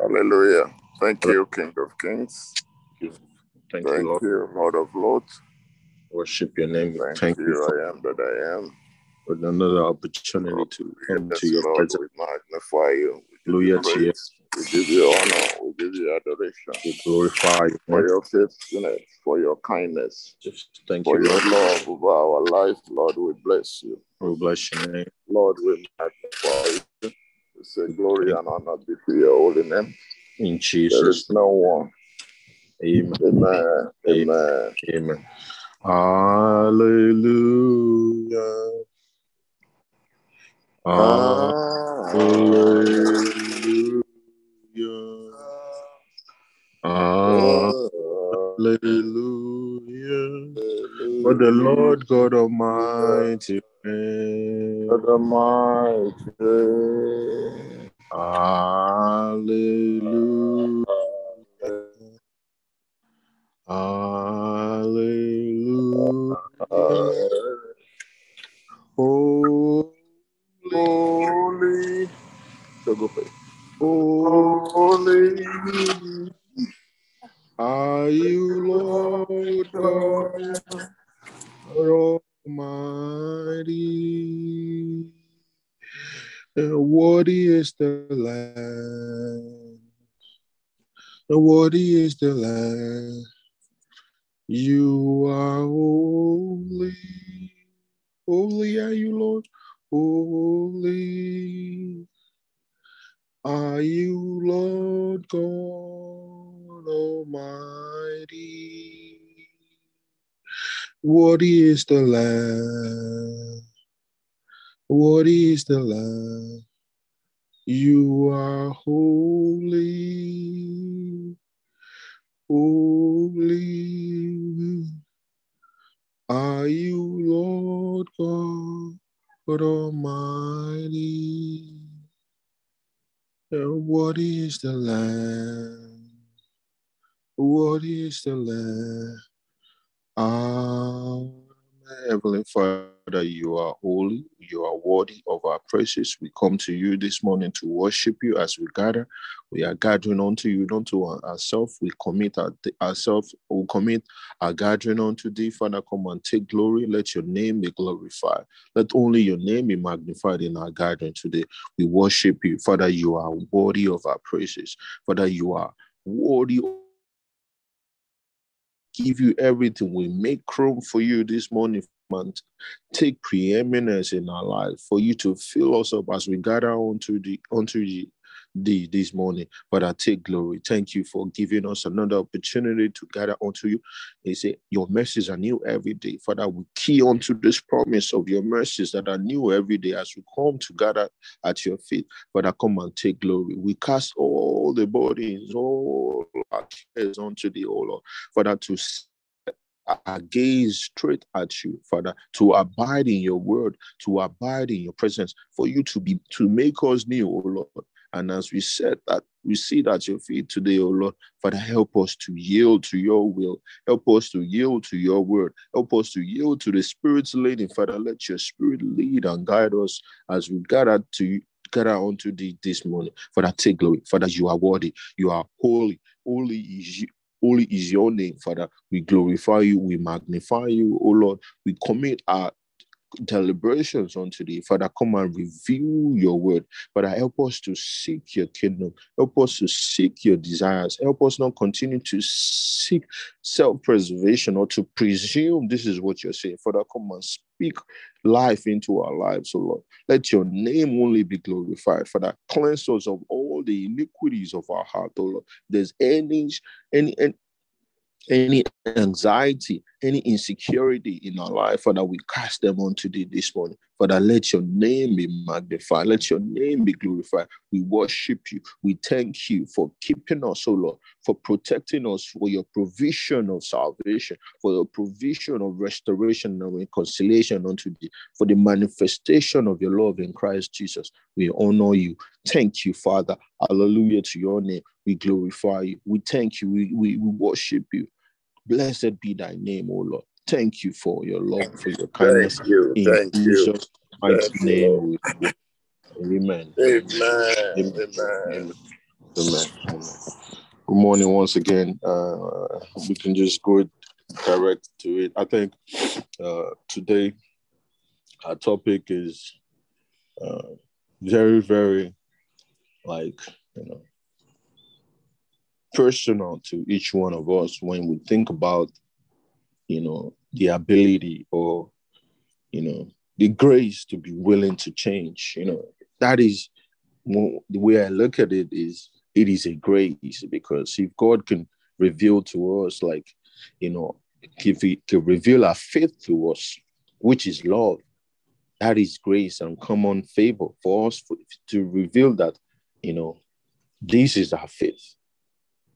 Hallelujah. Thank you, King of Kings. Thank Thank you, Lord. you, Lord of Lords. Worship your name. Thank, Thank you you, for I am that I am. With another opportunity to come to your Lord, presence. we magnify you. We Hallelujah to you. We give you honor. We give you adoration We glorify you. for your faithfulness, for your kindness, Just thank for you, your Lord. love over our life. Lord, we bless you. We bless your name. Lord, we magnify you. Say glory and honor be to your holy name. In Jesus' is no one. name. Amen. Amen. Amen. Hallelujah. Hallelujah. Hallelujah. For the Lord God Almighty reigns. God Almighty. Hallelujah. Hallelujah. Holy, Holy, holy holy, are you, Lord God Almighty. And worthy is the Lamb. And worthy is the Lamb. You are holy. Holy are you, Lord. Holy are you, Lord God Almighty. Worthy is the Lamb. What is the Lamb. You are holy. Holy are you, Lord God Almighty. What is the Lamb? What is the Lamb? Amen. Heavenly Father, you are holy, you are worthy of our praises. We come to you this morning to worship you as we gather. We are gathering unto you, not to ourselves. We commit our, ourselves, we commit our gathering unto thee. Father, come and take glory. Let your name be glorified. Let only your name be magnified in our gathering today. We worship you. Father, you are worthy of our praises. Father, you are worthy give you everything. We make room for you this morning, man. Take preeminence in our life for you to fill us up as we gather onto the onto the, the this morning. But I take glory. Thank you for giving us another opportunity to gather unto you. They say your mercies are new every day. Father, we key onto this promise of your mercies that are new every day as we come to gather at your feet. Father, come and take glory. We cast all the burdens, all our cares onto the oh Lord. Father, to our gaze straight at you, Father, to abide in your word, to abide in your presence, for you to be to make us new, O Lord. And as we said that, we see at your feet today, O Lord, Father, help us to yield to your will. Help us to yield to your word. Help us to yield to the Spirit's leading. Father, let your Spirit lead and guide us as we gather to. Gather unto thee this morning. Father, take glory. Father, you are worthy. You are holy. Holy is you. Holy is your name, Father. We glorify you, we magnify you, O Lord. We commit our deliberations on today. Father, come and reveal your word. Father, help us to seek your kingdom. Help us to seek your desires. Help us not continue to seek self preservation or to presume this is what you're saying. Father, come and speak life into our lives, O Lord. Let your name only be glorified. Father, cleanse us of all the iniquities of our heart, O Lord. There's any, any, any any anxiety, any insecurity in our life, Father, we cast them onto thee this morning. Father, let your name be magnified. Let your name be glorified. We worship you. We thank you for keeping us, oh Lord, for protecting us, for your provision of salvation, for your provision of restoration and reconciliation unto thee, for the manifestation of your love in Christ Jesus. We honor you. Thank you, Father. Hallelujah to your name. We glorify you. We thank you. We, we, we worship you. Blessed be thy name, O Lord. Thank you for your love, for your kindness. Thank you. In Thank you. Jesus' mighty name, Lord. we Amen. Amen. Amen. Amen. Amen. Amen. Good morning once again. Uh, we can just go direct to it. I think uh, today our topic is uh, very, very like you know personal to each one of us when we think about you know the ability or you know the grace to be willing to change. You know that is the way I look at it is it is a grace because if God can reveal to us, like, you know, if He can reveal our faith to us, which is love, that is grace and common favor for us for, to reveal that, you know, this is our faith.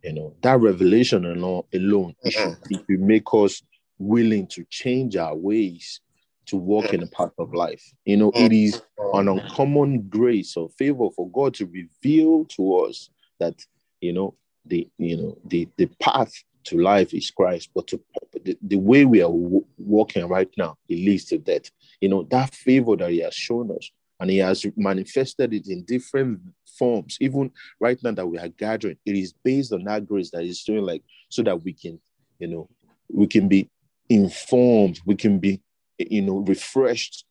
You know, that revelation alone, alone it should, it should make us willing to change our ways to walk mm. in the path of life. You know, it is mm. an uncommon grace or favor for God to reveal to us that you know the you know the the path to life is Christ, but to the, the way we are w- walking right now, it leads to death. You know that favor that He has shown us, and He has manifested it in different forms. Even right now that we are gathering, it is based on that grace that is doing like so that we can, you know, we can be informed, we can be, you know, refreshed,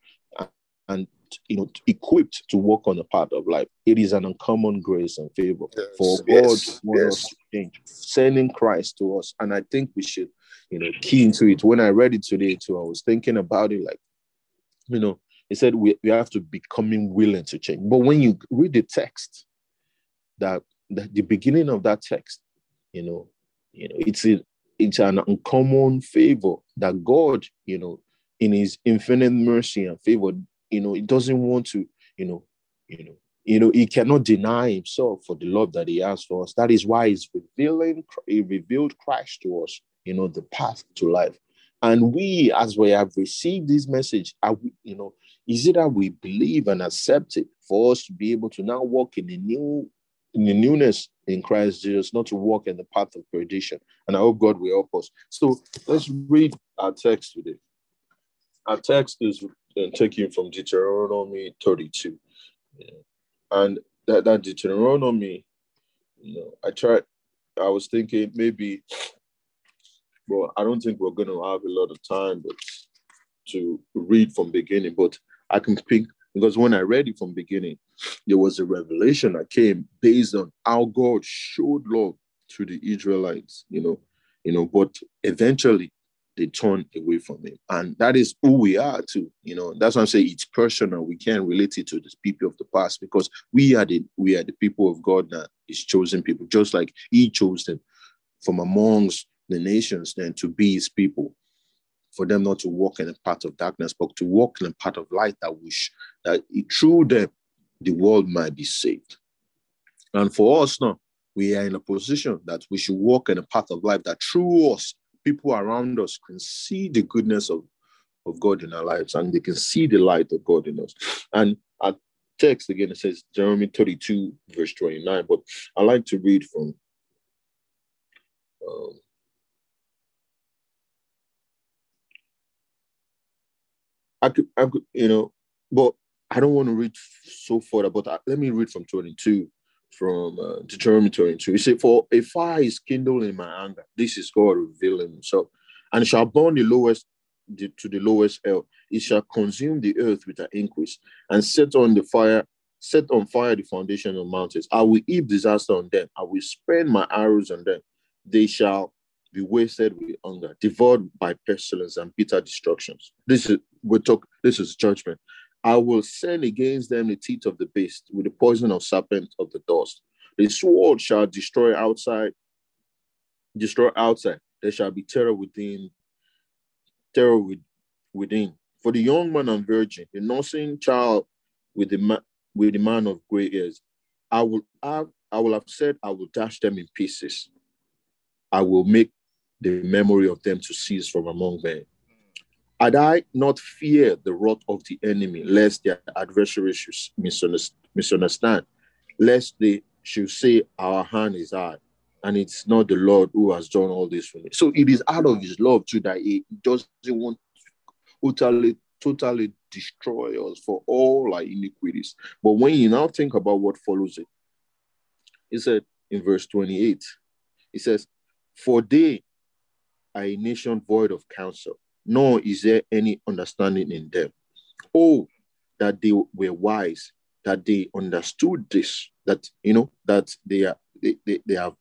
and you know, equipped to walk on the path of life. It is an uncommon grace and favor Yes, for God wants yes. sending Christ to us. And I think we should, you know, key into it. When I read it today too, I was thinking about it like, you know, he said we, we have to becoming willing to change. But when you read the text, that, that the beginning of that text, you know, you know, it's a, it's an uncommon favor that God, you know, in his infinite mercy and favor, you know, he doesn't want to, you know, you know, you know, he cannot deny himself for the love that he has for us. That is why he's revealing, he revealed Christ to us, you know, the path to life. And we, as we have received this message, are we, you know, is it that we believe and accept it for us to be able to now walk in the new, in the newness in Christ Jesus, not to walk in the path of perdition. And I hope God will help us. So let's read our text today. Our text is uh, taken from Deuteronomy 32. And that, that Deuteronomy, you know, I tried, I was thinking maybe, well, I don't think we're going to have a lot of time but to read from beginning, but I can pick, because when I read it from beginning, there was a revelation that came based on how God showed love to the Israelites, you know, you know, but eventually they turned away from him. And that is who we are too. You know, that's why I'm saying it's personal. We can't relate it to the people of the past because we are the we are the people of God that is chosen people, just like he chose them from amongst the nations then to be his people. For them not to walk in a path of darkness, but to walk in a path of light that wish that through them the world might be saved. And for us now, we are in a position that we should walk in a path of life that through us people around us can see the goodness of, of God in our lives and they can see the light of God in us. And our text again, it says Jeremiah 32, verse 29, but I like to read from um, I could, I could, you know, but I don't want to read so further, but I, let me read from 22 from uh, Deuteronomy 22. He said, For a fire is kindled in my anger. This is God revealing himself. And shall burn the lowest the, to the lowest hell. It shall consume the earth with an increase and set on the fire, set on fire the foundation of mountains. I will heap disaster on them. I will spend my arrows on them. They shall be wasted with hunger, devoured by pestilence and bitter destructions. This is we talk, this is judgment. I will send against them the teeth of the beast with the poison of serpent of the dust. The sword shall destroy outside, destroy outside. There shall be terror within, terror with, within. For the young man and virgin, the nursing child with the man, with the man of gray hairs, I will have, I will have said, I will dash them in pieces. I will make the memory of them to cease from among men. Had I not feared the wrath of the enemy, lest their adversaries should misunderstand, lest they should say, Our hand is high, and it's not the Lord who has done all this for me. So it is out of his love too that he doesn't want to utterly totally destroy us for all our iniquities. But when you now think about what follows it, he said in verse 28, he says, For they are a nation void of counsel, nor is there any understanding in them. Oh, that they were wise, that they understood this, that you know, that they are they, they, they have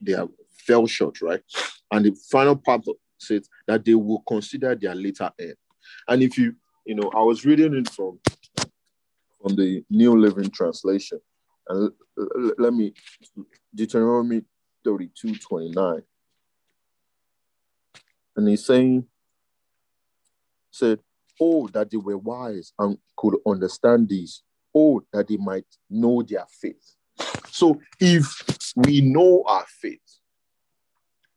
they have fell short, right? And the final part says that they will consider their later end. And if you, you know, I was reading it from from the New Living Translation, and let me Deuteronomy 32, 29. And he's saying, said, Oh, that they were wise and could understand this. Oh, that they might know their faith. So if we know our faith,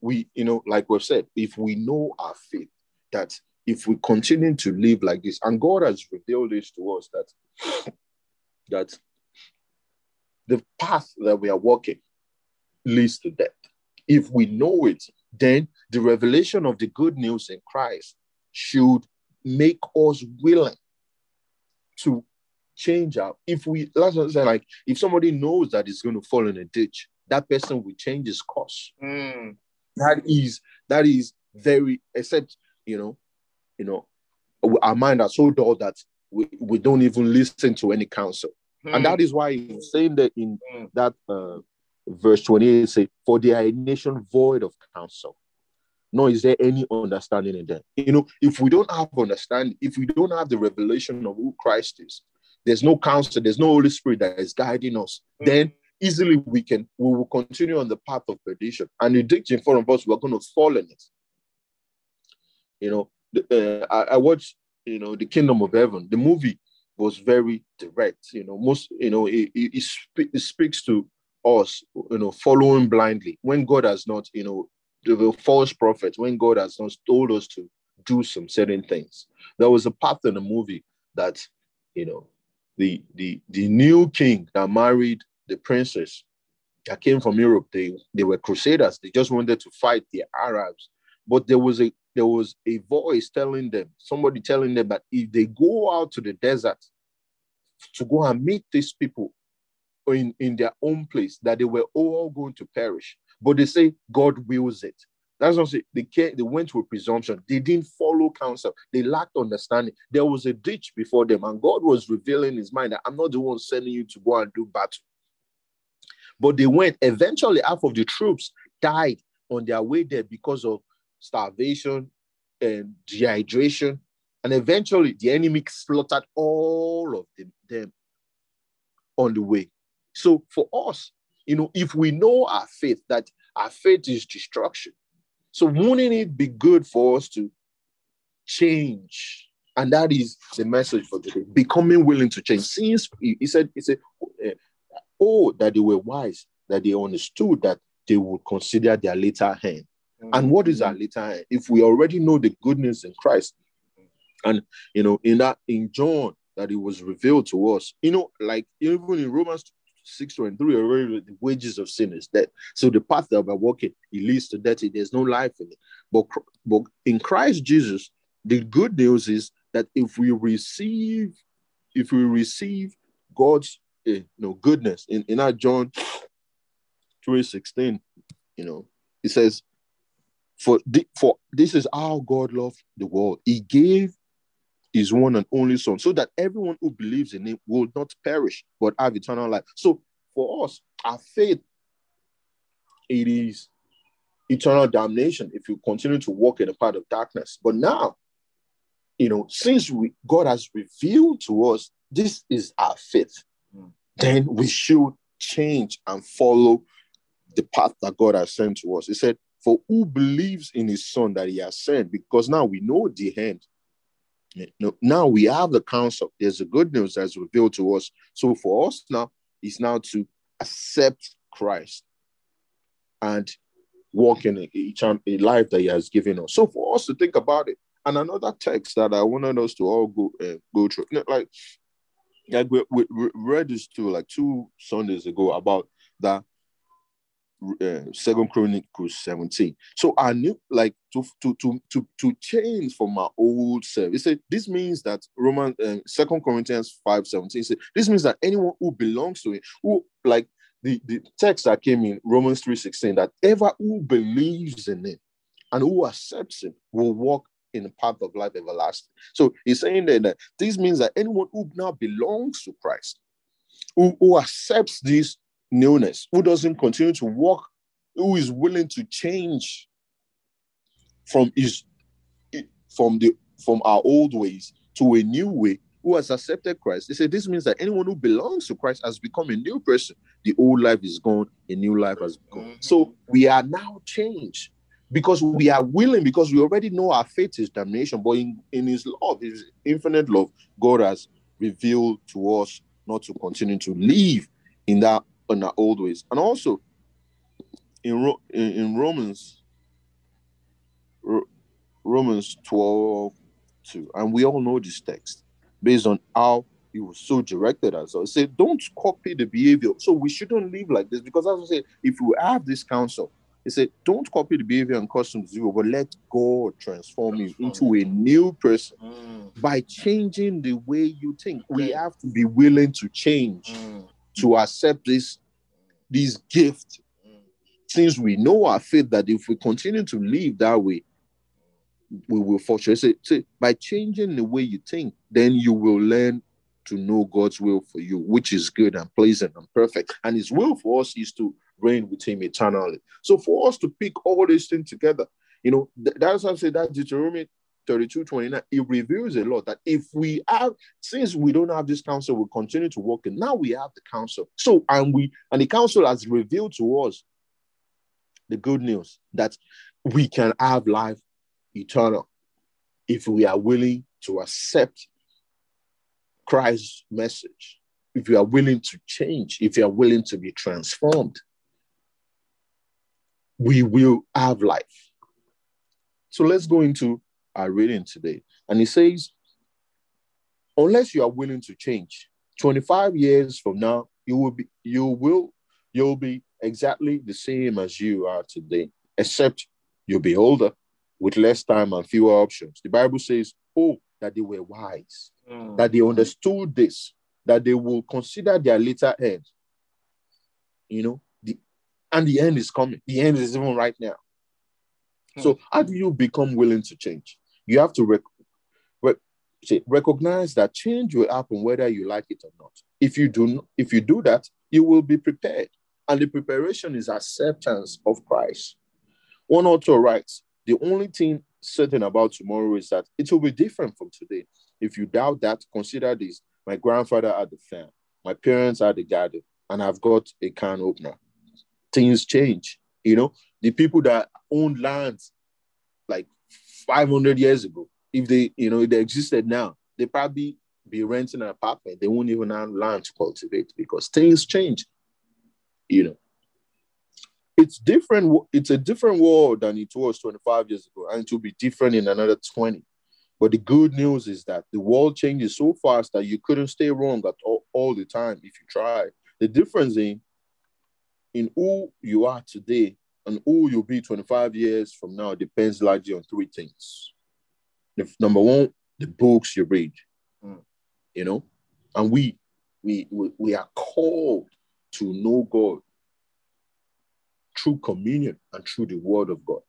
we, you know, like we've said, if we know our faith, that if we continue to live like this, and God has revealed this to us that that the path that we are walking leads to death. If we know it, then the revelation of the good news in Christ should make us willing to change our if we let's say like if somebody knows that it's going to fall in a ditch that person will change his course Mm. that is that is very except you know you know our mind are so dull that we, we don't even listen to any counsel and that is why he's saying that in Mm. that uh, verse 28 say for they are a nation void of counsel. Nor is there any understanding in them you know if we don't have understanding if we don't have the revelation of who christ is there's no counsel there's no holy spirit that is guiding us Mm. then easily we can we will continue on the path of perdition. And the ditch in front of us we're going to fall in it. You know the- uh, I, I watched you know the kingdom of heaven. The movie was very direct you know most you know it, it, it, spe- it speaks to us you know following blindly when god has not you know the, false prophets when god has not told us to do some certain things there was a part in the movie that you know the the the new king that married the princess that came from Europe. They they were crusaders. They just wanted to fight the Arabs. But there was a there was a voice telling them, somebody telling them that if they go out to the desert to go and meet these people in, in their own place, that they were all going to perish. But they say God wills it. That's not say they they went with presumption. They didn't follow counsel. They lacked understanding. There was a ditch before them, and God was revealing his mind that I'm not the one sending you to go and do battle. But they went. Eventually, half of the troops died on their way there because of starvation and dehydration. And eventually, the enemy slaughtered all of them on the way. So, for us, you know, if we know our faith, that our faith is destruction, so wouldn't it be good for us to change? And that is the message for today: becoming willing to change. Since he said, he said, uh, "Oh, that they were wise, that they understood that they would consider their later hand." And what is our later end? If we already know the goodness in Christ, and you know, in that in John that it was revealed to us, you know, like even in Romans 6 and 3, already the wages of sin is death. So the path that we're walking, it leads to death. There's no life in it. But, but in Christ Jesus, the good news is that if we receive, if we receive God's uh, you know goodness in, in our John 3 16, you know, it says, for, the, for this is how God loved the world. He gave his one and only son so that everyone who believes in him will not perish but have eternal life. So for us, our faith, it is eternal damnation if you continue to walk in the path of darkness. But now, you know, since we God has revealed to us this is our faith, Mm. then we should change and follow the path that God has sent to us. He said, For who believes in his son that he has sent? Because now we know the end. Now we have the counsel. There's a good news that's revealed to us. So for us now, is now to accept Christ and walk in a, a life that he has given us. So for us to think about it, and another text that I wanted us to all go uh, go through, like like we, we, we read this too, like two Sundays ago about that uh, Second Chronicles 17. So I knew like to to to to to change from my old self. He said this means that Roman uh, Second Corinthians 5 17 said this means that anyone who belongs to it, who like the, the text that came in Romans 3 16, that ever who believes in it and who accepts it will walk in the path of life everlasting. So he's saying that, that this means that anyone who now belongs to Christ, who, who accepts this newness, who doesn't continue to walk, who is willing to change from his from the from our old ways to a new way, who has accepted Christ. They say this means that anyone who belongs to Christ has become a new person. The old life is gone, a new life has gone. So we are now changed because we are willing, because we already know our fate is damnation. But in, in his love, his infinite love, God has revealed to us not to continue to live in that in our old ways. And also in, in, in Romans, Romans 12, 2, and we all know this text based on how he was so directed us. So say, don't copy the behavior. So we shouldn't live like this because as I say, if you have this counsel, he said, don't copy the behavior and customs you, but let God transform you into a new person mm. by changing the way you think. We have to be willing to change. Mm to accept this this gift. Since we know our faith that if we continue to live that way we will fortunate say, say by changing the way you think then you will learn to know god's will for you which is good and pleasant and perfect. And his will for us is to reign with him eternally. So for us to pick all these things together you know that's why i say that deuteronomy 32 29 it reveals a lot that if we have since we don't have this counsel we continue to work and now we have the counsel. So and we and the counsel has revealed to us the good news that we can have life eternal if we are willing to accept christ's message if you are willing to change if you are willing to be transformed we will have life. So let's go into are reading today. And he says, unless you are willing to change, 25 years from now, you will be you will you'll be exactly the same as you are today, except you'll be older with less time and fewer options. The Bible says, Oh, that they were wise, mm. that they understood this, that they will consider their later end. You know, the and the end is coming. The end is even right now. Mm. So, how do you become willing to change? You have to rec- rec- say, recognize that change will happen whether you like it or not. If you do, if you do that, you will be prepared, and the preparation is acceptance of Christ. One author writes, "The only thing certain about tomorrow is that it will be different from today. If you doubt that, consider this: my grandfather had the farm, my parents had the garden, and I've got a can opener. Things change. You know, the people that own lands like 500 years ago, if they, you know, if they existed now, they probably be renting an apartment. They won't even have land to cultivate because things change. You know, it's different. It's a different world than it was 25 years ago, and it will be different in another 20. But the good news is that the world changes so fast that you couldn't stay wrong at all, all the time if you try. The difference in in who you are today and who you'll be 25 years from now depends largely on three things. The, number one, the books you read, mm. you know, and we, we we we are called to know God through communion and through the Word of God.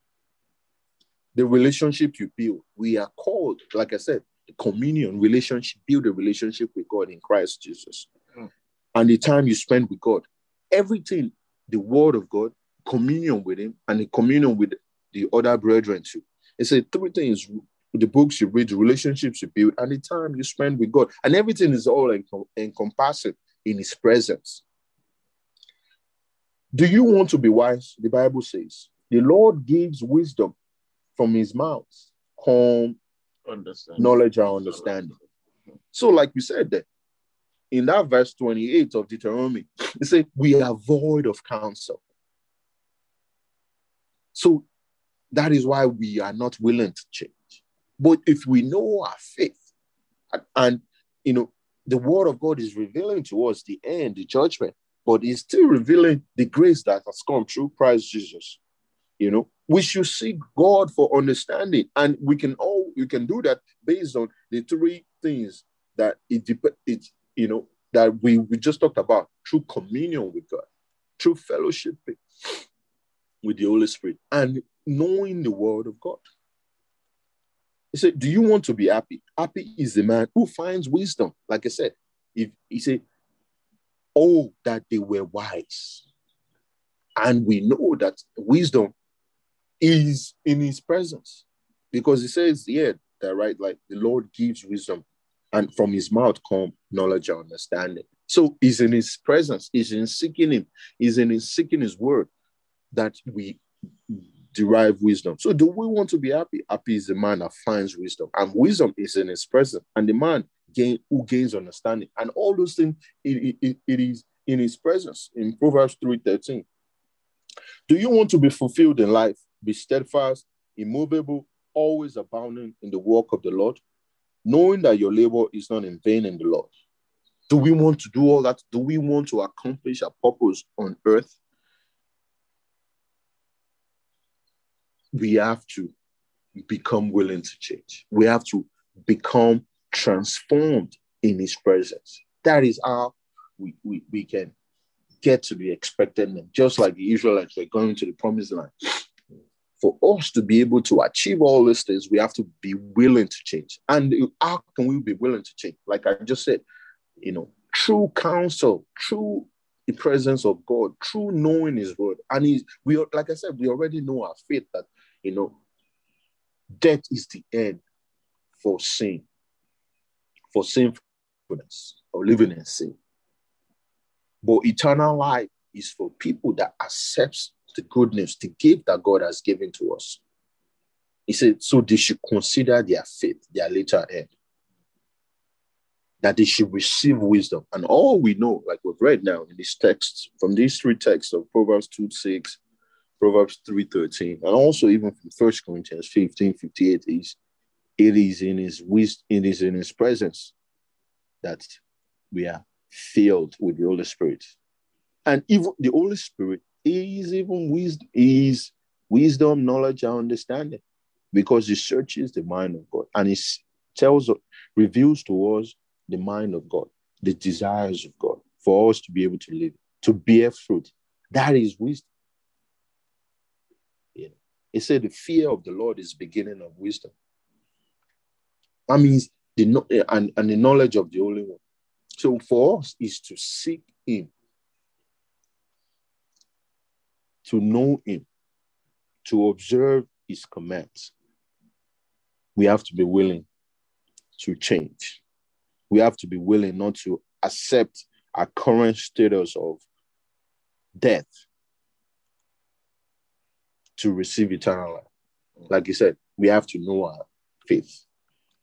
The relationship you build, we are called, like I said, the communion relationship, build a relationship with God in Christ Jesus, mm. and the time you spend with God, everything, the Word of God communion with him and the communion with the other brethren too. It's a three things the books you read, the relationships you build, and the time you spend with God. And everything is all encompassing in his presence. Do you want to be wise? The Bible says the Lord gives wisdom from his mouth, calm knowledge and understanding. So, like we said there, in that verse 28 of Deuteronomy, it says, We are void of counsel. So that is why we are not willing to change. But if we know our faith, and, and you know, the word of God is revealing to us the end, the judgment, but it's still revealing the grace that has come through Christ Jesus. You know, we should seek God for understanding, and we can all we can do that based on the three things that it it you know that we, we just talked about through communion with God, through fellowship with the Holy Spirit, and knowing the word of God. He said, Do you want to be happy? Happy is the man who finds wisdom. Like I said, if he said, Oh, that they were wise. And we know that wisdom is in his presence. Because he says, yeah, that right, like the Lord gives wisdom, and from his mouth come knowledge and understanding. So he's in his presence, he's in seeking him, he's in his seeking his word that we derive wisdom. So do we want to be happy? Happy is the man that finds wisdom, and wisdom is in his presence, and the man gain who gains understanding, and all those things it, it, it is in his presence in Proverbs 3:13. Do you want to be fulfilled in life? Be steadfast, immovable, always abounding in the work of the Lord, knowing that your labor is not in vain in the Lord. Do we want to do all that? Do we want to accomplish a purpose on earth? We have to become willing to change. We have to become transformed in his presence. That is how we, we, we can get to the expected end, just like the Israelites were going to the promised land. For us to be able to achieve all these things, we have to be willing to change. And how can we be willing to change? Like I just said, you know, true counsel, true the presence of God, true knowing His word. And He, we, like I said, we already know our faith that, you know, death is the end for sin, for sinfulness, or living in sin. But eternal life is for people that accepts the goodness, the gift that God has given to us. He said, so they should consider their faith, their later end. That they should receive wisdom. And all we know, like we've read now in these texts, from these three texts of Proverbs 2 6, Proverbs 3.13, and also even from 1 Corinthians 15 58, is it is in his wisdom, it is in his presence that we are filled with the Holy Spirit. And even the Holy Spirit is even wisdom, is wisdom, knowledge, and understanding, because He searches the mind of God and He tells, reveals to us the mind of God, the desires of God, for us to be able to live, to bear fruit. That is wisdom. It said the fear of the Lord is beginning of wisdom. That means the eh, and, and the knowledge of the Holy One. So for us is to seek Him, to know Him, to observe His commands. We have to be willing to change. We have to be willing not to accept our current status of death to receive eternal life. Like you said, we have to know our faith.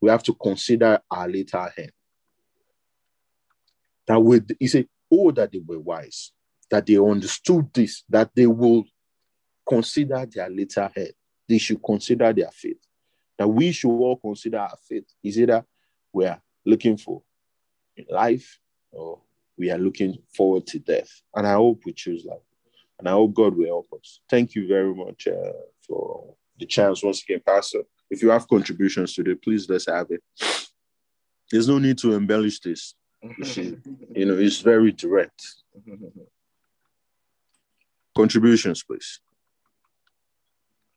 We have to consider our later end that would he said, Oh, that they were wise, that they understood this, that they will consider their later head. They should consider their faith. That we should all consider our faith. Is either we are looking for life or we are looking forward to death. And I hope we choose life. And I hope God will help us. Thank you very much uh, for the chance once again, Pastor. If you have contributions today, please let's have it. There's no need to embellish this. you know, it's very direct. Contributions, please.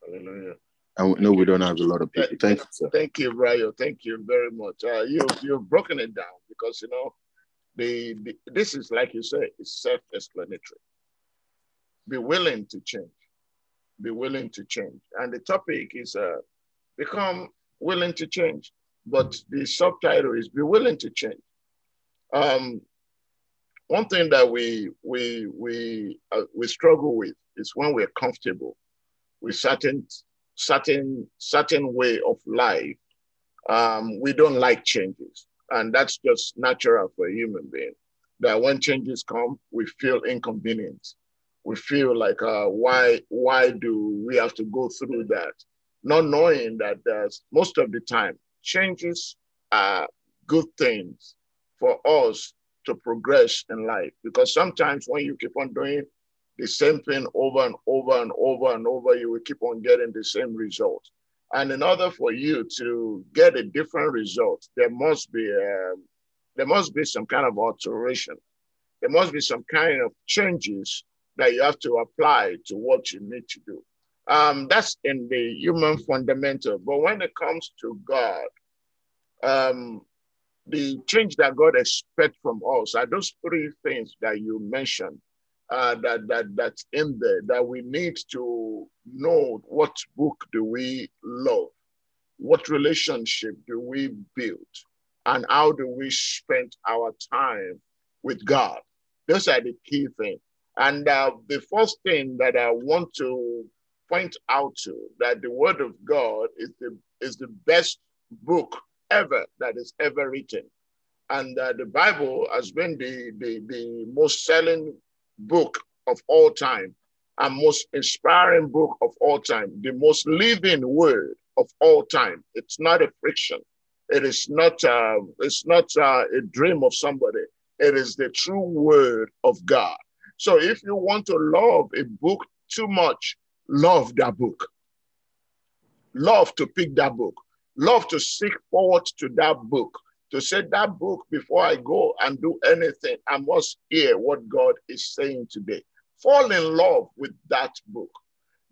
Hallelujah. I know we don't have a lot of people. Thank you. Sir. Thank you, Brian. Thank you very much. Uh, you you've broken it down because you know the, the this is like you say, it's self-explanatory. Be willing to change. Be willing to change. And the topic is uh, become willing to change. But the subtitle is be willing to change. Um, one thing that we we we uh, we struggle with is when we're comfortable with certain certain certain way of life. Um, we don't like changes, and that's just natural for a human being. That when changes come, we feel inconvenience. We feel like, uh, why why do we have to go through that? Not knowing that most of the time changes are good things for us to progress in life. Because sometimes when you keep on doing the same thing over and over and over and over, you will keep on getting the same result. And in order for you to get a different result, there must be um, there must be some kind of alteration. There must be some kind of changes that you have to apply to what you need to do. Um, that's in the human fundamental. But when it comes to God, um, the change that God expects from us are those three things that you mentioned. Uh, that that that's in there that we need to know what book do we love, what relationship do we build, and how do we spend our time with God. Those are the key things. And uh, the first thing that I want to point out to that the Word of God is the is the best book ever that is ever written, and uh, the Bible has been the, the the most selling book of all time, and most inspiring book of all time, the most living Word of all time. It's not a fiction. It is not. Uh, it's not uh, a dream of somebody. It is the true Word of God. So if you want to love a book too much, love that book. Love to pick that book. Love to seek forward to that book. To say that book before I go and do anything, I must hear what God is saying today. Fall in love with that book.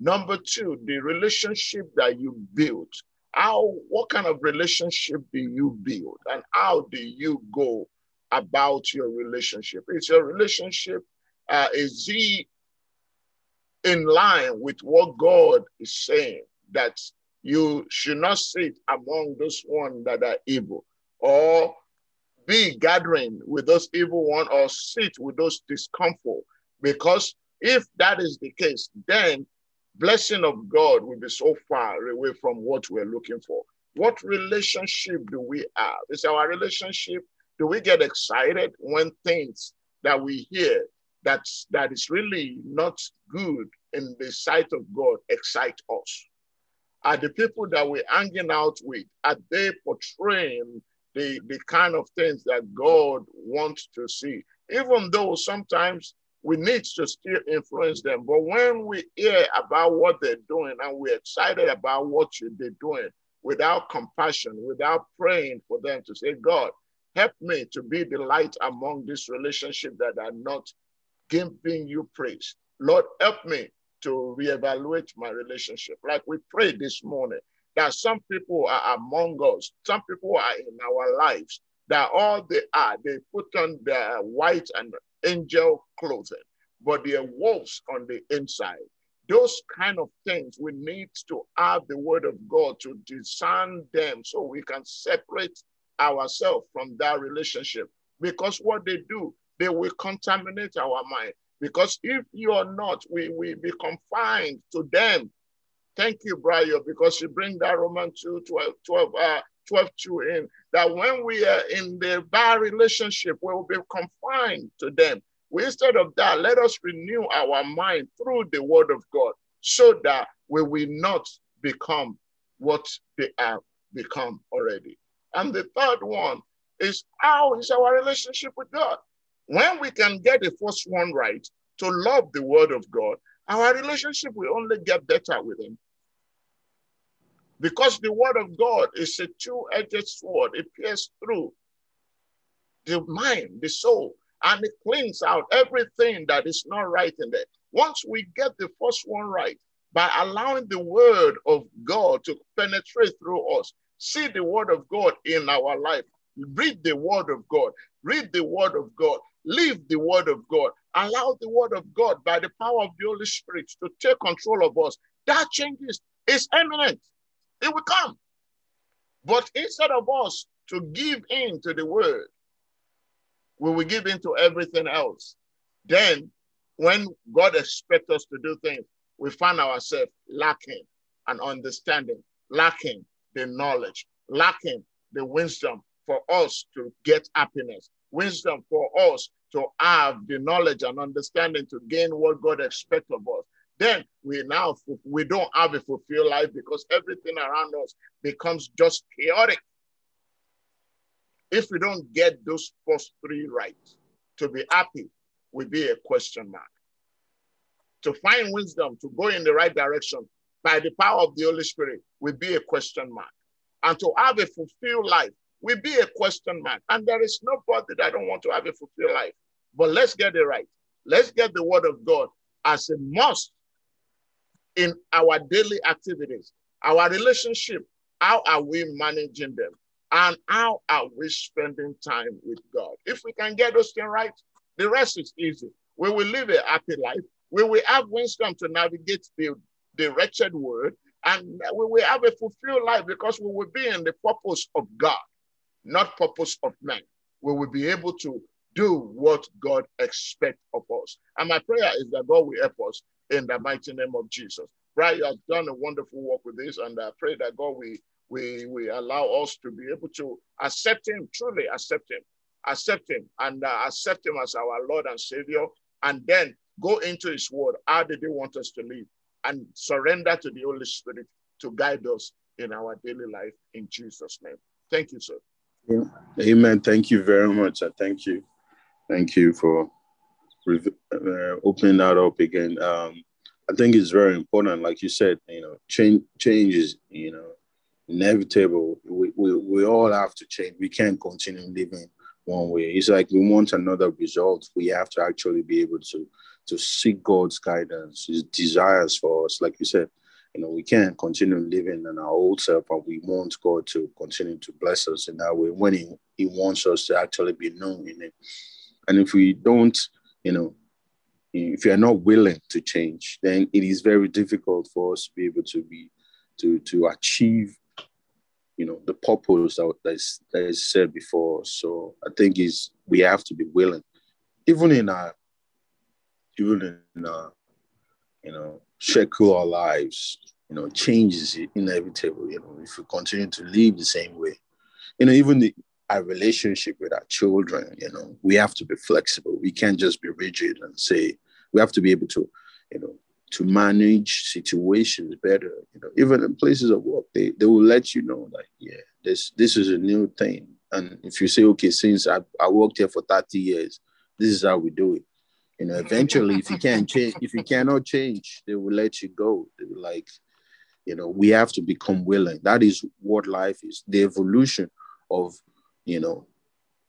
Number two, the relationship that you build. How, what kind of relationship do you build and how do you go about your relationship? Is your relationship uh, is he in line with what God is saying that you should not sit among those ones that are evil or be gathering with those evil ones or sit with those discomfort. Because if that is the case then blessing of god will be so far away from what we're looking for. What relationship do we have? Is our relationship do we get excited when things that we hear that's that is really not good in the sight of God excite us? Are the people that we're hanging out with, are they portraying the, the kind of things that God wants to see? Even though sometimes we need to still influence them. But when we hear about what they're doing and we're excited about what they're doing without compassion, without praying for them to say, God, help me to be the light among this relationship that are not giving you praise. Lord, help me to reevaluate my relationship. Like we prayed this morning, that some people are among us, some people are in our lives, that all they are, they put on their white and angel clothing, but they're wolves on the inside. Those kind of things, we need to have the word of God to discern them so we can separate ourselves from that relationship. Because what they do, they will contaminate our mind. Because if you are not, we will be confined to them. Thank you, Brian, because you bring that Roman 2, 12, 12, uh, 12 2 in, that when we are in the bad relationship, we will be confined to them. Instead of that, let us renew our mind through the word of God so that we will not become what they have become already. And the third one is how is our relationship with God? When we can get the first one right, to love the word of God, our relationship will only get better with Him. Because the word of God is a two edged sword, it pierces through the mind, the soul, and it cleans out everything that is not right in there. Once we get the first one right, by allowing the word of God to penetrate through us, see the word of God in our life, read the word of God, read the word of God, Live the word of God. Allow the word of God by the power of the Holy Spirit to take control of us. That changes is eminent. It will come. But instead of us to give in to the word, we will give in to everything else. Then, when God expects us to do things, we find ourselves lacking an understanding, lacking the knowledge, lacking the wisdom for us to get happiness, wisdom for us to have the knowledge and understanding to gain what God expects of us. Then we now we don't have a fulfilled life because everything around us becomes just chaotic. If we don't get those first three right, to be happy will be a question mark. To find wisdom, to go in the right direction by the power of the Holy Spirit will be a question mark. And to have a fulfilled life will be a question mark. And there is nobody that don't want to have a fulfilled life. But let's get it right. Let's get the word of God as a must in our daily activities, our relationship. How are we managing them? And how are we spending time with God? If we can get those things right, the rest is easy. We will live a happy life. We will have wisdom to navigate the, the wretched world, and we will have a fulfilled life because we will be in the purpose of God, not purpose of man. We will be able to do what God expects of us. And my prayer is that God will help us in the mighty name of Jesus. Right, you have done a wonderful work with this, and I pray that God will, will, will allow us to be able to accept Him, truly accept Him, accept Him, and uh, accept Him as our Lord and Savior, and then go into His Word. How did He want us to live? And surrender to the Holy Spirit to guide us in our daily life in Jesus' name. Thank you, sir. Yeah. Amen. Thank you very much. I thank you. Thank you for uh, opening that up again. Um, I think it's very important, like you said, you know, change change is, you know, inevitable. We, we, we all have to change. We can't continue living one way. It's like we want another result. We have to actually be able to to seek God's guidance, His desires for us. Like you said, you know, we can't continue living in our old self, and we want God to continue to bless us in that way when He, he wants us to actually be known in it. And if we don't, you know, if you're not willing to change, then it is very difficult for us to be able to be to to achieve, you know, the purpose that, that, is, that is said before. So I think is we have to be willing, even in our even in our, you know, secular lives, you know, change is inevitable. You know, if we continue to live the same way, you know, even the our relationship with our children, you know, we have to be flexible. We can't just be rigid and say we have to be able to, you know, to manage situations better. You know, even in places of work, they, they will let you know like, yeah, this this is a new thing. And if you say, okay, since I, I worked here for 30 years, this is how we do it. You know, eventually if you can't change, if you cannot change, they will let you go. They will like, you know, we have to become willing. That is what life is. The evolution of you know,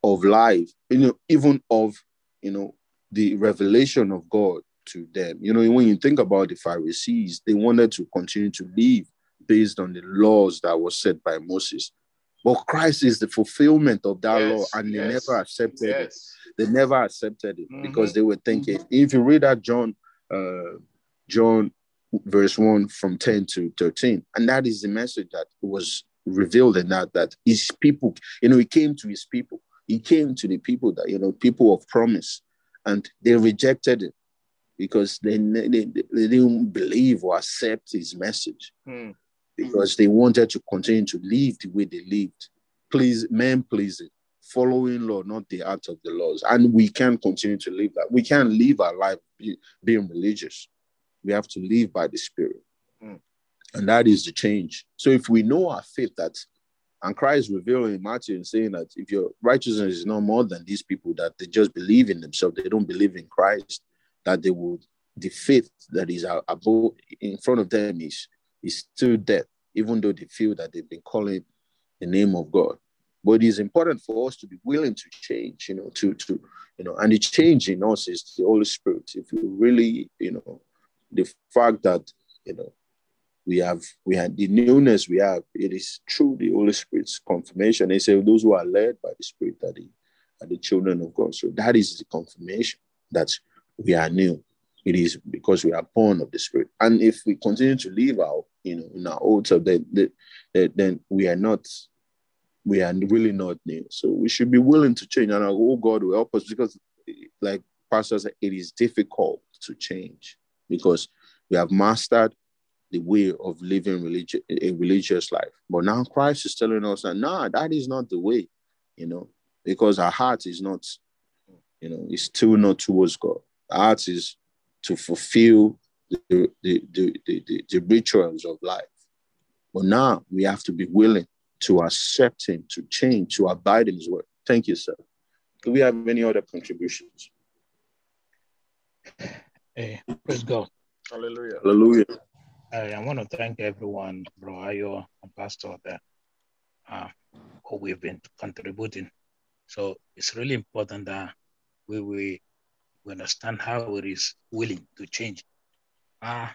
of life, you know, even of, you know, the revelation of God to them. You know, when you think about the Pharisees, they wanted to continue to live based on the laws that was set by Moses. But Christ is the fulfillment of that yes, law, and they yes, never accepted yes. it. They never accepted it mm-hmm. because they were thinking. If you read that John, uh, John verse 1 from 10 to 13, and that is the message that was revealed in that that his people, you know, he came to his people. He came to the people that, you know, people of promise, and they rejected it because they, they, they didn't believe or accept his message hmm. because they wanted to continue to live the way they lived. Please, men pleasing, following law, not the art of the laws. And we can't continue to live that. We can't live our life be, being religious. We have to live by the Spirit. Hmm. And that is the change. So if we know our faith that, and Christ revealing in Matthew and saying that if your righteousness is no more than these people, that they just believe in themselves, they don't believe in Christ, that they will, the faith that is above in front of them is, is still death, even though they feel that they've been calling the name of God. But it is important for us to be willing to change, you know, to, to, you know, and the change in us is the Holy Spirit. If you really, you know, the fact that, you know, we have we had the newness we have it is through the holy spirit's confirmation. They say those who are led by the spirit are the, are the children of god. So that is the confirmation that we are new. It is because we are born of the spirit. And if we continue to live out you know in our old self then, then, then we are not we are really not new. So we should be willing to change. And our oh god will help us because like pastor said it is difficult to change because we have mastered the way of living religion a religious life. But now Christ is telling us that nah, that is not the way, you know, because our heart is not, you know, it's still not towards God. Our heart is to fulfill the, the, the, the, the rituals of life. But now we have to be willing to accept him, to change, to abide in his word. Thank you, sir. Do we have any other contributions? Hey, praise God. Hallelujah. Hallelujah. I, I want to thank everyone, Bro Ayo and Pastor, that uh, who we've been contributing. So it's really important that we, we, we understand how it is willing to change. Uh,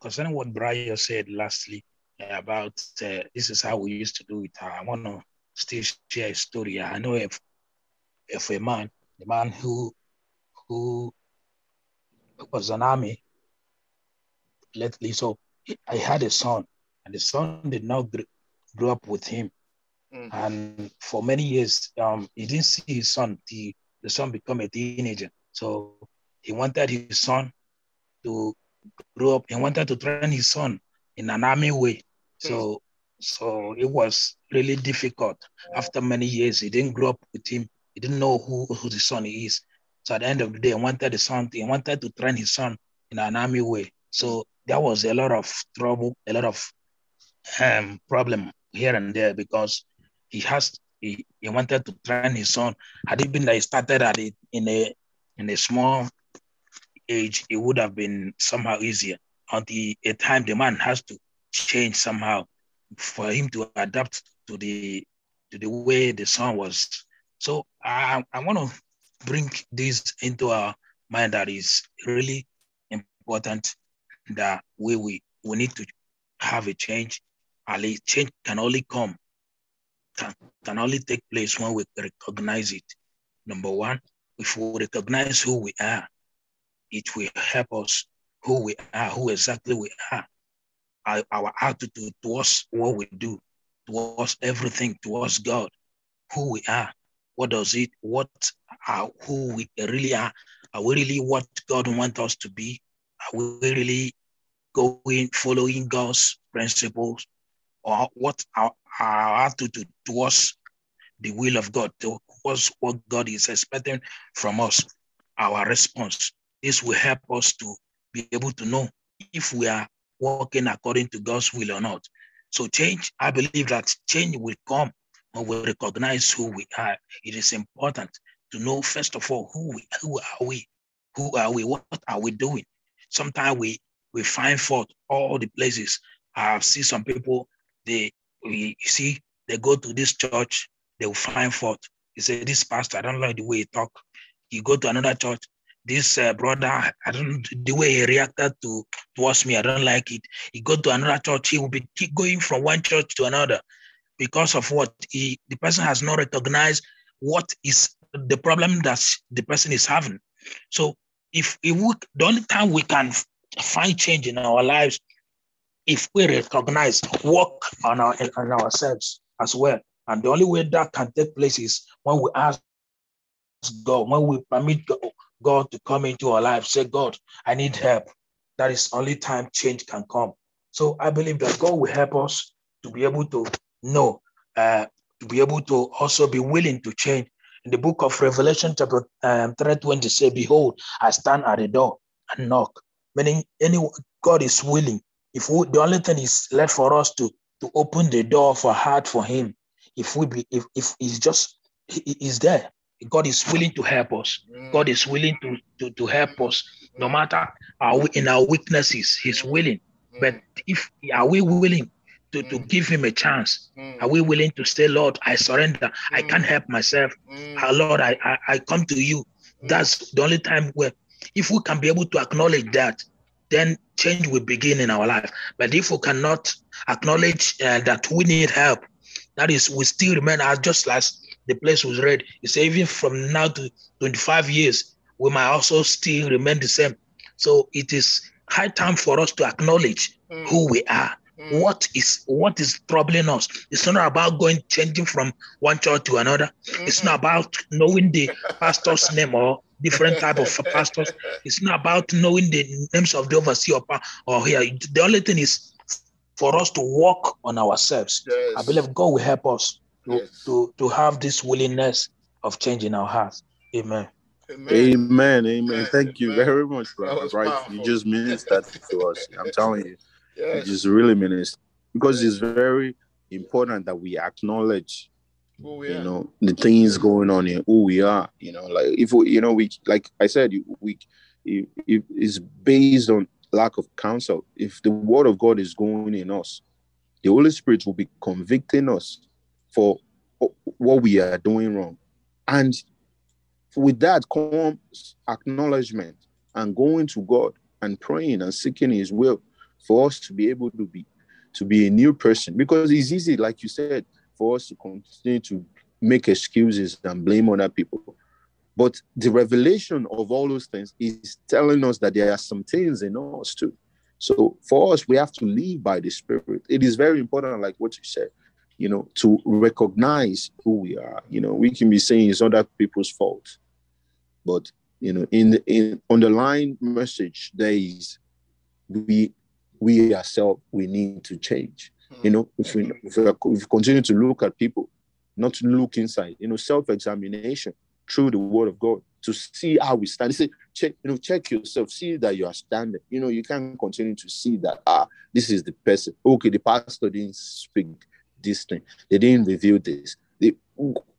concerning what Brian said lastly uh, about uh, this is how we used to do it, uh, I want to still share a story. I know if, if a man, the man who who was an army lately, so I had a son, and the son did not grow up with him. Mm. And for many years, um, he didn't see his son. The, the son become a teenager. So he wanted his son to grow up. He wanted to train his son in an army way. So mm. so it was really difficult. After many years, he didn't grow up with him. He didn't know who, who the son is. So at the end of the day, he wanted the son, he wanted to train his son in an army way. So there was a lot of trouble, a lot of um, problem here and there because he has he, he wanted to train his son. Had it been that he started at it in a in a small age, it would have been somehow easier. Until a time the man has to change somehow for him to adapt to the to the way the son was. So I, I want to bring this into our mind that is really important that we, we, we need to have a change. A change can only come, can, can only take place when we recognize it. Number one, if we recognize who we are, it will help us who we are, who exactly we are. Our, our attitude towards what we do, towards everything, towards God, who we are. What does it, what are, who we really are? Are we really what God wants us to be? Are we really going, following God's principles? Or what our, our attitude towards the will of God, towards what God is expecting from us, our response. This will help us to be able to know if we are working according to God's will or not. So change, I believe that change will come when we recognize who we are. It is important to know, first of all, who we, who are we? Who are we? What are we doing? sometimes we we find fault all the places. I've seen some people, they we see they go to this church, they will find fault. He say, This pastor, I don't like the way he talk. You go to another church, this uh, brother, I don't the way he reacted to towards me, I don't like it. He go to another church, he will be keep going from one church to another because of what he the person has not recognized what is the problem that the person is having. So if, if we, the only time we can find change in our lives, if we recognize, work on, our, on ourselves as well. And the only way that can take place is when we ask God, when we permit God to come into our life, say, God, I need help. That is only time change can come. So I believe that God will help us to be able to know, uh, to be able to also be willing to change in the book of Revelation, chapter um, 320, say, Behold, I stand at the door and knock. Meaning, any God is willing. If we, the only thing is left for us to, to open the door of our heart for Him, if we be, if, if He's just, He is there. God is willing to help us. God is willing to, to, to help us, no matter our, in our weaknesses. He's willing. But if are we willing to, to mm. give him a chance? Mm. Are we willing to say, Lord, I surrender. I mm. can't help myself. Uh, Lord, I, I, I come to you. That's the only time where, if we can be able to acknowledge that, then change will begin in our life. But if we cannot acknowledge uh, that we need help, that is, we still remain as just as the place was read. You say, even from now to 25 years, we might also still remain the same. So it is high time for us to acknowledge mm. who we are Mm. What is what is troubling us? It's not about going changing from one church to another. Mm-hmm. It's not about knowing the pastor's name or different type of pastors. It's not about knowing the names of the overseer or, or here. The only thing is for us to work on ourselves. Yes. I believe God will help us to, yes. to, to have this willingness of changing our hearts. Amen. Amen. Amen. Amen. Thank you Amen. very much, brother. Right. Powerful. You just ministered to us. I'm telling you. Yes. It is really minister because it's very important that we acknowledge Who we you know the things going on here who we are you know like if we you know we like i said we it, it is based on lack of counsel. If the word of god is going in us the holy spirit will be convicting us for what we are doing wrong. And with that comes acknowledgement and going to god and praying and seeking his will for us to be able to be to be a new person because it's easy like you said for us to continue to make excuses and blame other people. But the revelation of all those things is telling us that there are some things in us too. So for us, we have to live by the Spirit. It is very important, like what you said, you know, to recognize who we are. You know, we can be saying it's other people's fault, but you know, in the in underlying message, there is we we ourselves we need to change. You know, if we, if we, if we continue to look at people, not to look inside, you know, self-examination through the word of God to see how we stand. Say, check, you know, check yourself, see that you are standing. You know, you can't continue to see that ah, this is the person. Okay, the pastor didn't speak this thing, they didn't reveal this. They,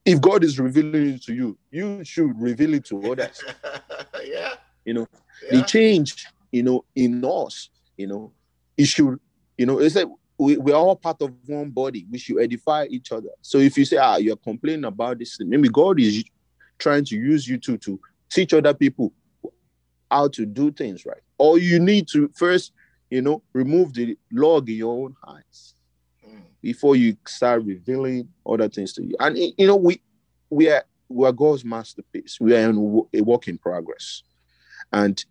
if God is revealing it to you, you should reveal it to others. yeah. You know, yeah. the change, you know, in us, you know, it should, you know, it's like we, we're all part of one body. We should edify each other. So if you say, ah, you're complaining about this, maybe God is trying to use you to, to teach other people how to do things right. Or you need to first, you know, remove the log in your own eyes before you start revealing other things to you. And you know, we we are we are God's masterpiece. We are in a work in progress. And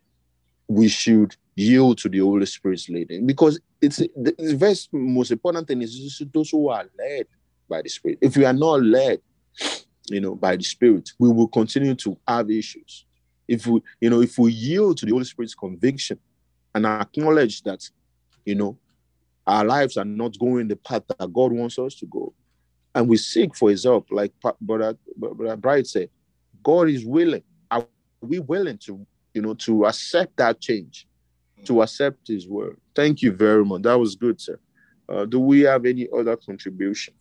we should yield to the Holy Spirit's leading because it's the, the very most important thing is those who are led by the Spirit. If we are not led, you know, by the Spirit, we will continue to have issues. If we, you know, if we yield to the Holy Spirit's conviction and acknowledge that, you know, our lives are not going the path that God wants us to go, and we seek for His help, like Brother, Brother Bright said, God is willing. Are we willing to, you know, to accept that change? to accept his word. Thank you very much. That was good, sir. Uh, do we have any other contribution?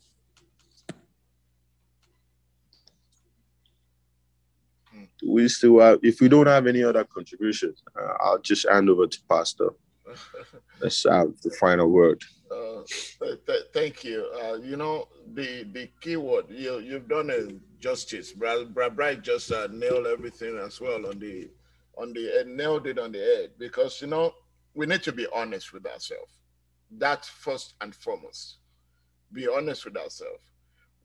Do we still have, if we don't have any other contributions, uh, I'll just hand over to Pastor. Let's have the final word. Uh, th- th- thank you. Uh, you know, the the key word, you, you've done a justice. Brad, Brad Bright just uh, nailed everything as well on the on the and nailed it on the head because you know we need to be honest with ourselves. That's first and foremost. Be honest with ourselves.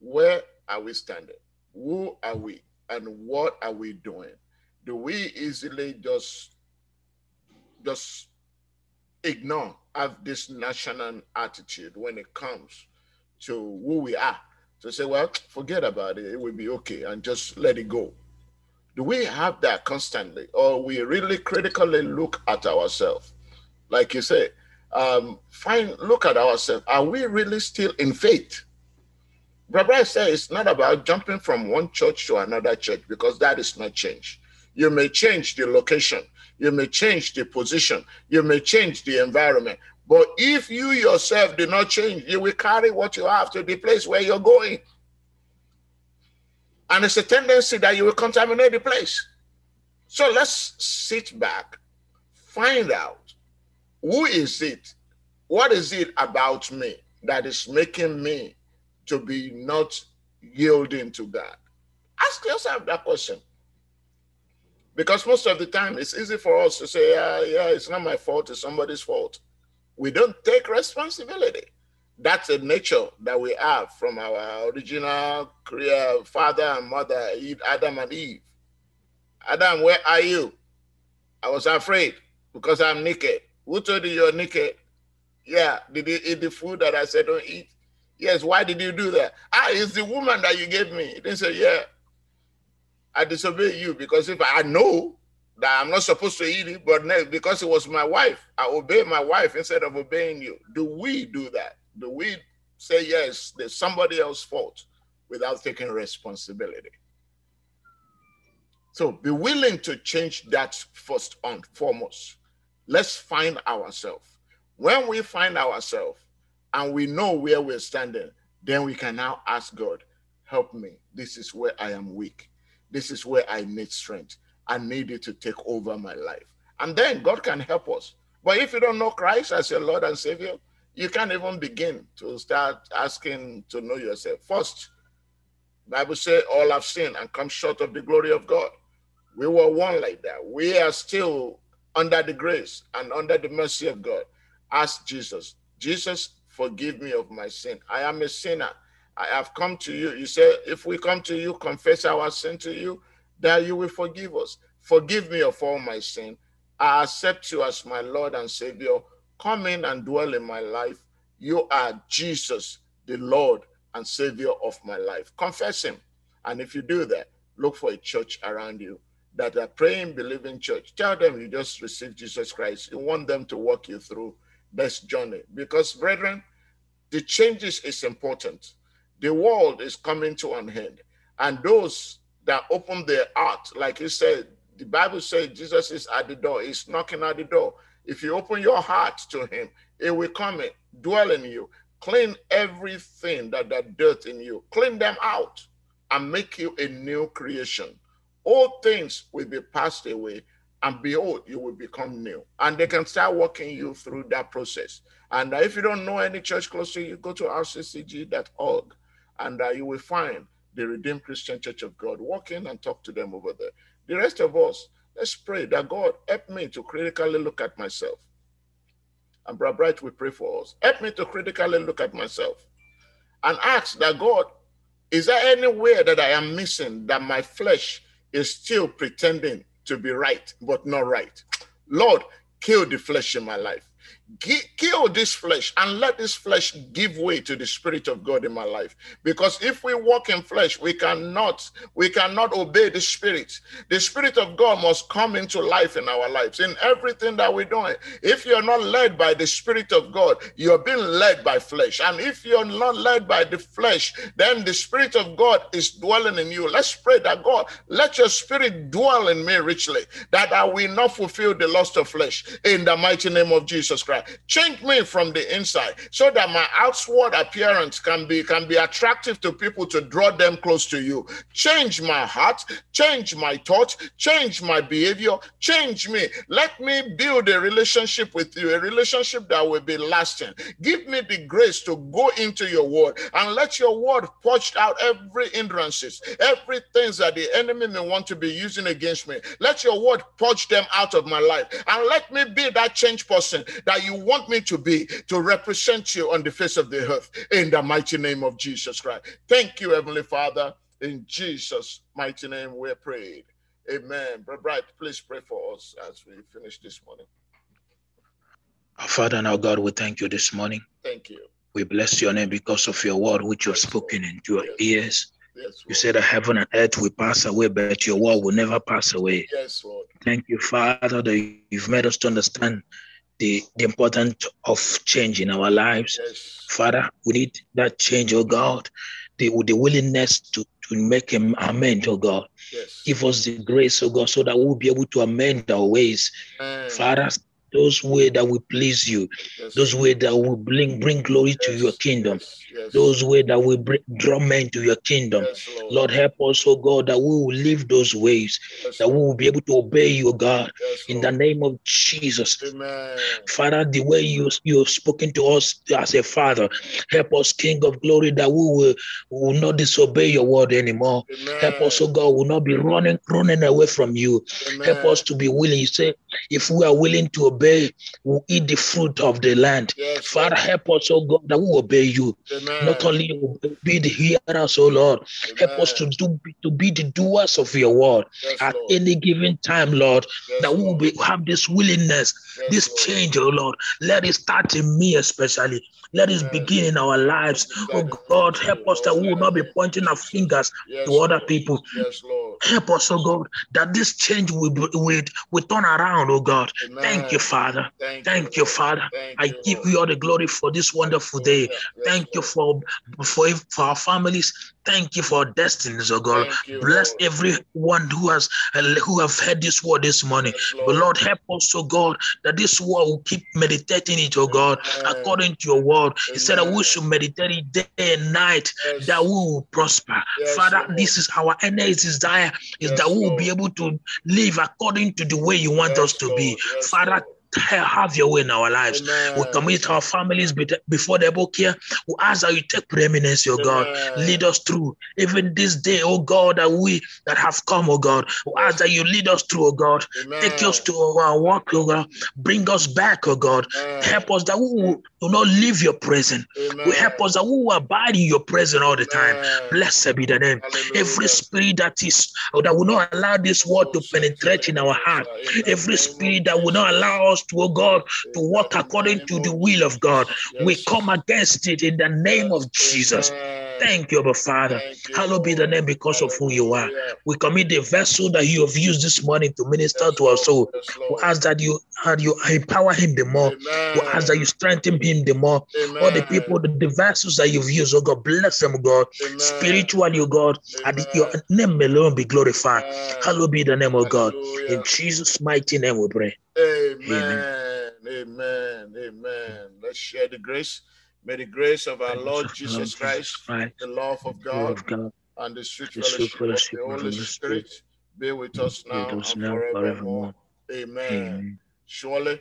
Where are we standing? Who are we? And what are we doing? Do we easily just just ignore, have this national attitude when it comes to who we are? To say, well, forget about it, it will be okay, and just let it go do we have that constantly or we really critically look at ourselves like you say um find look at ourselves are we really still in faith Brother said it's not about jumping from one church to another church because that is not change. You may change the location, you may change the position, you may change the environment. But if you yourself do not change, you will carry what you have to the place where you're going. And it's a tendency that you will contaminate the place. So let's sit back, find out who is it? What is it about me that is making me to be not yielding to God? Ask yourself that question. Because most of the time it's easy for us to say, yeah, yeah, it's not my fault, it's somebody's fault. We don't take responsibility that's a nature that we have from our original creator, father and mother, Adam and Eve. Adam, where are you? I was afraid because I'm naked. Who told you you're naked? Yeah, did you eat the food that I said don't eat? Yes, why did you do that? Ah, it's the woman that you gave me. He didn't say, yeah. I disobey you because if I know that I'm not supposed to eat it, but because it was my wife, I obey my wife instead of obeying you. Do we do that? Do we say yes, there's somebody else's fault without taking responsibility? So be willing to change that first and foremost. Let's find ourselves. When we find ourselves and we know where we're standing, then we can now ask God, help me. This is where I am weak. This is where I need strength. I need you to take over my life. And then God can help us. But if you don't know Christ as your Lord and Savior, you can't even begin to start asking to know yourself. First, Bible says all have sinned and come short of the glory of God. We were one like that. We are still under the grace and under the mercy of God. Ask Jesus, Jesus, forgive me of my sin. I am a sinner. I have come to you. You say, if we come to you, confess our sin to you, that you will forgive us. Forgive me of all my sin. I accept you as my Lord and Savior. Come in and dwell in my life. You are Jesus, the Lord and Savior of my life. Confess Him. And if you do that, look for a church around you that are praying, believing church. Tell them you just received Jesus Christ. You want them to walk you through this journey. Because, brethren, the changes is important. The world is coming to an end. And those that open their heart, like he said, the Bible says Jesus is at the door, he's knocking at the door. If you open your heart to him, it will come in, dwell in you, clean everything that that dirt in you, clean them out, and make you a new creation. All things will be passed away, and behold, you will become new. And they can start walking you through that process. And uh, if you don't know any church close to you, go to rccg.org and uh, you will find the Redeemed Christian Church of God. Walk in and talk to them over there. The rest of us, let's pray that God help me to critically look at myself. And Brother Bright will pray for us. Help me to critically look at myself and ask that God, is there anywhere that I am missing that my flesh is still pretending to be right, but not right? Lord, kill the flesh in my life kill this flesh and let this flesh give way to the spirit of god in my life. Because if we walk in flesh we cannot we cannot obey the spirit. The spirit of god must come into life in our lives in everything that we're doing if you're not led by the spirit of god you're being led by flesh. And if you're not led by the flesh then the spirit of god is dwelling in you. Let's pray that god let your spirit dwell in me richly that i will not fulfill the lust of flesh. In the mighty name of jesus christ Change me from the inside so that my outward appearance can be can be attractive to people to draw them close to you. Change my heart, change my thoughts, change my behavior, change me. Let me build a relationship with you, a relationship that will be lasting. Give me the grace to go into your word and let your word purge out every hindrances, everything that the enemy may want to be using against me. Let your word purge them out of my life and let me be that change person that you want me to be to represent you on the face of the earth in the mighty name of Jesus Christ. Thank you, Heavenly Father. In Jesus' mighty name, we prayed. Amen. Brother Bright, please pray for us as we finish this morning. Our Father and our God, we thank you this morning. Thank you. We bless your name because of your word which you have spoken into your Yes. ears. Yes, You said that heaven and earth will pass away, but your word will never pass away. Yes, Lord. Thank you, Father, that you've made us to understand the, the importance of change in our lives. Yes. Father, we need that change, oh God, the, the willingness to, to make him amend, oh God. Yes. Give us the grace, oh God, so that we'll be able to amend our ways. Amen. Father, those ways that will please you, Yes. those ways that will bring, bring glory to your kingdom, Yes. Yes. those ways that will bring, draw men to your kingdom. Yes, Lord. Lord, help us, oh God, that we will live those ways, Yes, that we will be able to obey you, God, Yes, in the name of Jesus. Amen. Father, the way you you have spoken to us as a father, help us, King of Glory, that we will, will not disobey your word anymore. Amen. Help us, oh God, will not be running running away from you. Amen. Help us to be willing. You say, if we are willing to obey, we'll eat the fruit of the land. Yes, Father, help us, oh God, that we obey you. Not only be the hearers, oh Lord, help us to do to be the doers of your word Yes, at Lord. any given time, Lord. Yes, That we will Be, have this willingness Yes, this change, oh Lord. Let it start in me, especially. Let it begin in our lives. Oh God, help us that we will not be pointing our fingers to other people. Help us, oh God, that this change will, be- will, will turn around, oh God. Thank you, Father. Thank, Thank you, Father. I give you all the glory for this wonderful day. Thank you for, for, for our families. Thank you for destinies, oh God. You, Bless Lord. everyone who has who have heard this word this morning. Yes, But Lord, help us, oh God, that this word will keep meditating it, oh God, Amen. according to your word. You said that we should meditate it day and night, Yes. that we will prosper. Yes, Father, Lord. this is our earnest desire, is that we will Lord. be able to live according to the way you want us to be. Father, Lord. Have your way in our lives. We commit our families before the book here. We ask that you take preeminence, oh God. Lead us through even this day, oh God, that we that have come, oh God. We ask that you lead us through, oh God. Take us to our work, oh God. Bring us back, oh God. Amen. Help us that we will not leave your presence. Amen. We help us that we will abide in your presence all the time. Amen. Blessed be the name. Hallelujah. Every spirit that is that will not allow this word to penetrate in our heart. Every spirit that will not allow us to, oh God, to walk according to the will of God. We come against it in the name of Jesus. Amen. Thank you, Abba Father. You, Hallowed be the name because of who you are. We commit the vessel that you have used this morning to minister Yes, to our soul. Yes, We ask that you and you empower him the more. We ask that you strengthen him the more. All the people, the, the vessels that you've used, oh God, bless them, oh God. Amen. Spiritually, oh God, and your name alone be glorified. Hallowed be the name of God. In Jesus' mighty name we pray. Amen. Amen. Amen. Let's share the grace. May the grace of our Lord Jesus Christ, the love of God, and the sweet fellowship of the Holy Spirit be with us now and forevermore. Amen. Surely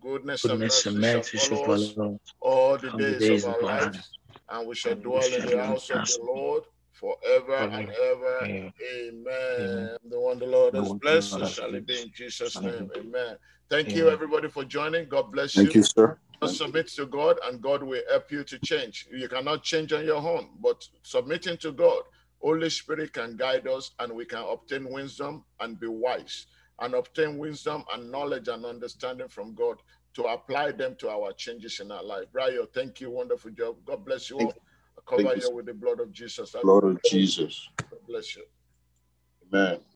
goodness and mercy shall follow us all the days of our lives, and we shall dwell in the house of the Lord forever and ever. Amen. The one the Lord has blessed, shall it be in Jesus' name. Amen. Thank you, everybody, for joining. God bless Thank you. Thank you, sir. Just submit to God, and God will help you to change. You cannot change on your own, but submitting to God, Holy Spirit can guide us, and we can obtain wisdom and be wise, and obtain wisdom and knowledge and understanding from God to apply them to our changes in our life. Brian, thank you. Wonderful job. God bless you all. I cover Thank you, you with the blood of Jesus. Lord of Jesus. God bless you. Amen.